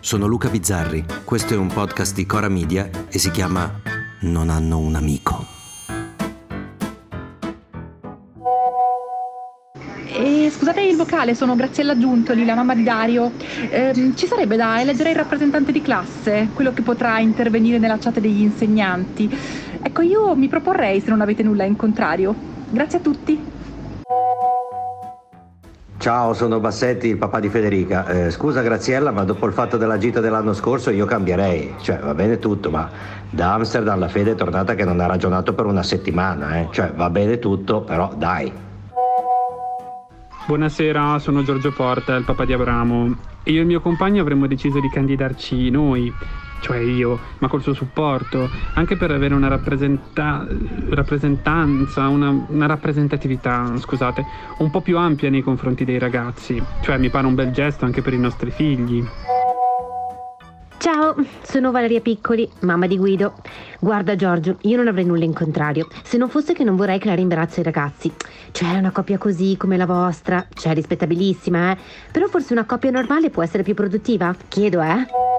sono Luca Bizzarri, questo è un podcast di Cora Media e si chiama Non hanno un amico. E scusate il vocale, sono Graziella Giuntoli, la mamma di Dario. Ehm, ci sarebbe da eleggere il rappresentante di classe, quello che potrà intervenire nella chat degli insegnanti. Ecco, io mi proporrei se non avete nulla in contrario. Grazie a tutti. Ciao, sono Bassetti, il papà di Federica. Eh, scusa Graziella, ma dopo il fatto della gita dell'anno scorso io cambierei. Cioè, va bene tutto, ma da Amsterdam la Fede è tornata che non ha ragionato per una settimana, eh. Cioè, va bene tutto, però dai. Buonasera, sono Giorgio Porta, il papà di Abramo. Io e il mio compagno avremmo deciso di candidarci noi cioè io, ma col suo supporto, anche per avere una rappresenta- rappresentanza, una, una, rappresentatività, scusate, un po' più ampia nei confronti dei ragazzi. Cioè mi pare un bel gesto anche per i nostri figli. Ciao, sono Valeria Piccoli, mamma di Guido. Guarda Giorgio, io non avrei nulla in contrario, se non fosse che non vorrei creare imbarazzo ai ragazzi. Cioè una coppia così come la vostra, cioè rispettabilissima, eh. Però forse una coppia normale può essere più produttiva? Chiedo, eh.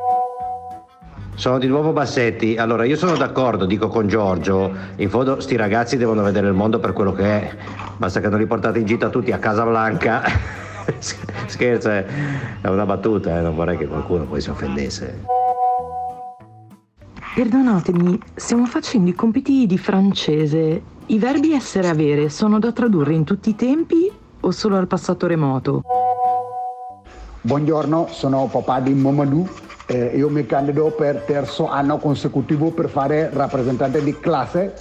Sono di nuovo Bassetti. Allora, io sono d'accordo, dico con Giorgio. In fondo, sti ragazzi devono vedere il mondo per quello che è. Basta che non li portate in gita tutti a Casablanca. Scherzo, è una battuta, eh? non vorrei che qualcuno poi si offendesse. Perdonatemi, stiamo facendo i compiti di francese. I verbi essere avere sono da tradurre in tutti i tempi o solo al passato remoto? Buongiorno, sono papà di Mamadou eh, io mi candido per terzo anno consecutivo per fare rappresentante di classe,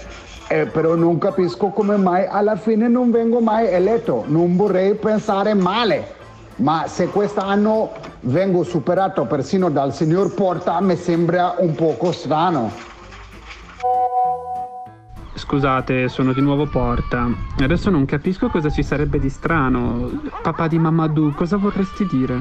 eh, però non capisco come mai alla fine non vengo mai eletto. Non vorrei pensare male, ma se quest'anno vengo superato persino dal signor Porta mi sembra un poco strano. Scusate, sono di nuovo Porta. Adesso non capisco cosa ci sarebbe di strano. Papà di Mamadou, cosa vorresti dire?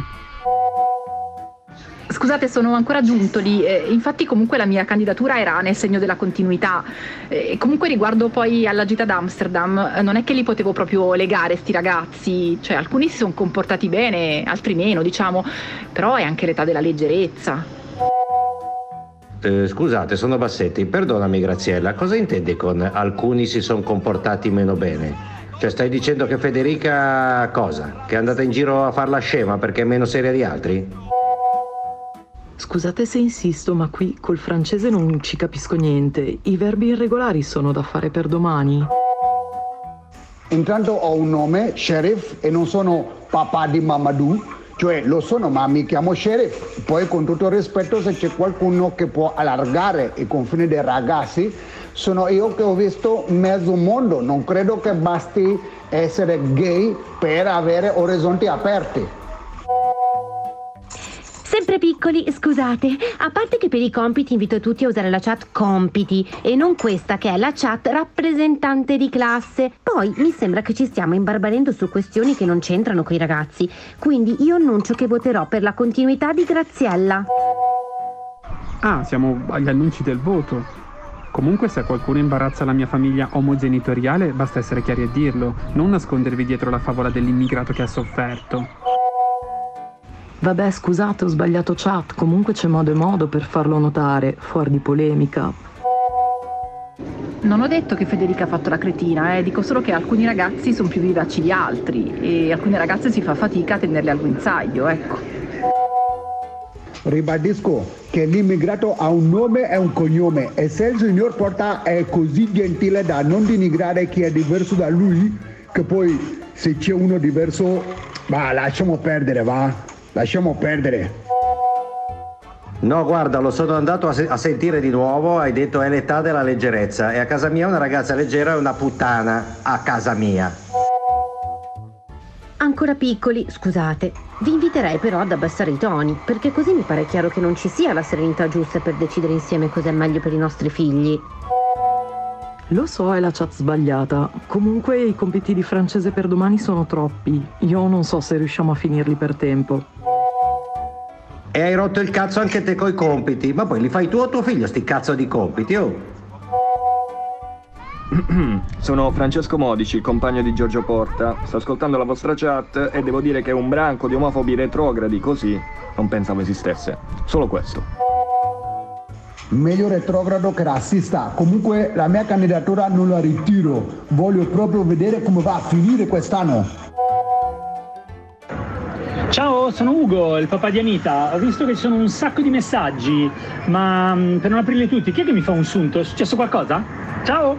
Scusate, sono ancora Giuntoli, eh, infatti comunque la mia candidatura era nel segno della continuità. Eh, comunque riguardo poi alla gita d'Amsterdam, eh, non è che li potevo proprio legare sti ragazzi, cioè alcuni si sono comportati bene, altri meno, diciamo, però è anche l'età della leggerezza. Eh, scusate, sono Bassetti, perdonami Graziella, cosa intendi con alcuni si sono comportati meno bene? Cioè stai dicendo che Federica cosa? Che è andata in giro a far la scema perché è meno seria di altri? Scusate se insisto, ma qui col francese non ci capisco niente. I verbi irregolari sono da fare per domani. Intanto ho un nome, Sheriff, e non sono papà di Mamadou, cioè lo sono, ma mi chiamo Sheriff. Poi con tutto il rispetto, se c'è qualcuno che può allargare i confini dei ragazzi, sono io che ho visto mezzo mondo. Non credo che basti essere gay per avere orizzonti aperti. Sempre piccoli, scusate. A parte che per i compiti invito tutti a usare la chat compiti e non questa che è la chat rappresentante di classe. Poi mi sembra che ci stiamo imbarbarendo su questioni che non c'entrano con i ragazzi. Quindi io annuncio che voterò per la continuità di Graziella. Ah, siamo agli annunci del voto. Comunque se qualcuno imbarazza la mia famiglia omogenitoriale basta essere chiari a dirlo, non nascondervi dietro la favola dell'immigrato che ha sofferto. Vabbè, scusate, ho sbagliato chat, comunque c'è modo e modo per farlo notare, fuori di polemica. Non ho detto che Federica ha fatto la cretina, eh. dico solo che alcuni ragazzi sono più vivaci di altri e alcune ragazze si fa fatica a tenerle al guinzaglio, ecco. Ribadisco che l'immigrato ha un nome e un cognome e se il signor Porta è così gentile da non denigrare chi è diverso da lui, che poi se c'è uno diverso, ma lasciamo perdere, va? Lasciamo perdere. No, guarda, lo sono andato a, se- a, sentire di nuovo, hai detto è l'età della leggerezza e a casa mia una ragazza leggera è una puttana, a casa mia. Ancora piccoli, scusate, vi inviterei però ad abbassare i toni, perché così mi pare chiaro che non ci sia la serenità giusta per decidere insieme cos'è meglio per i nostri figli. Lo so, è la chat sbagliata. Comunque i compiti di francese per domani sono troppi. Io non so se riusciamo a finirli per tempo. E hai rotto il cazzo anche te coi compiti. Ma poi li fai tu o tuo figlio sti cazzo di compiti, oh? Sono Francesco Modici, compagno di Giorgio Porta. Sto ascoltando la vostra chat e devo dire che un branco di omofobi retrogradi così non pensavo esistesse. Solo questo. Meglio retrogrado che razzista. Comunque la mia candidatura non la ritiro. Voglio proprio vedere come va a finire quest'anno. Ciao, sono Ugo, il papà di Anita. Ho visto che ci sono un sacco di messaggi, ma mm, per non aprirli tutti, chi è che mi fa un sunto? È successo qualcosa? Ciao!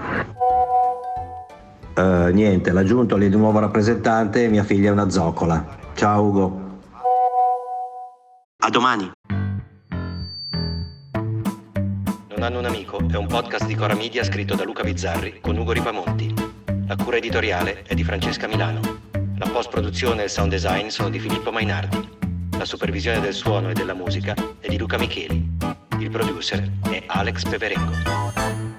Eh, niente, l'ha aggiunto lì di nuovo rappresentante, mia figlia è una zoccola. Ciao Ugo. A domani. Non hanno un amico è un podcast di Cora Media scritto da Luca Bizzarri con Ugo Ripamonti. La cura editoriale è di Francesca Milano. La post-produzione e il sound design sono di Filippo Mainardi. La supervisione del suono e della musica è di Luca Micheli. Il producer è Alex Peverengo.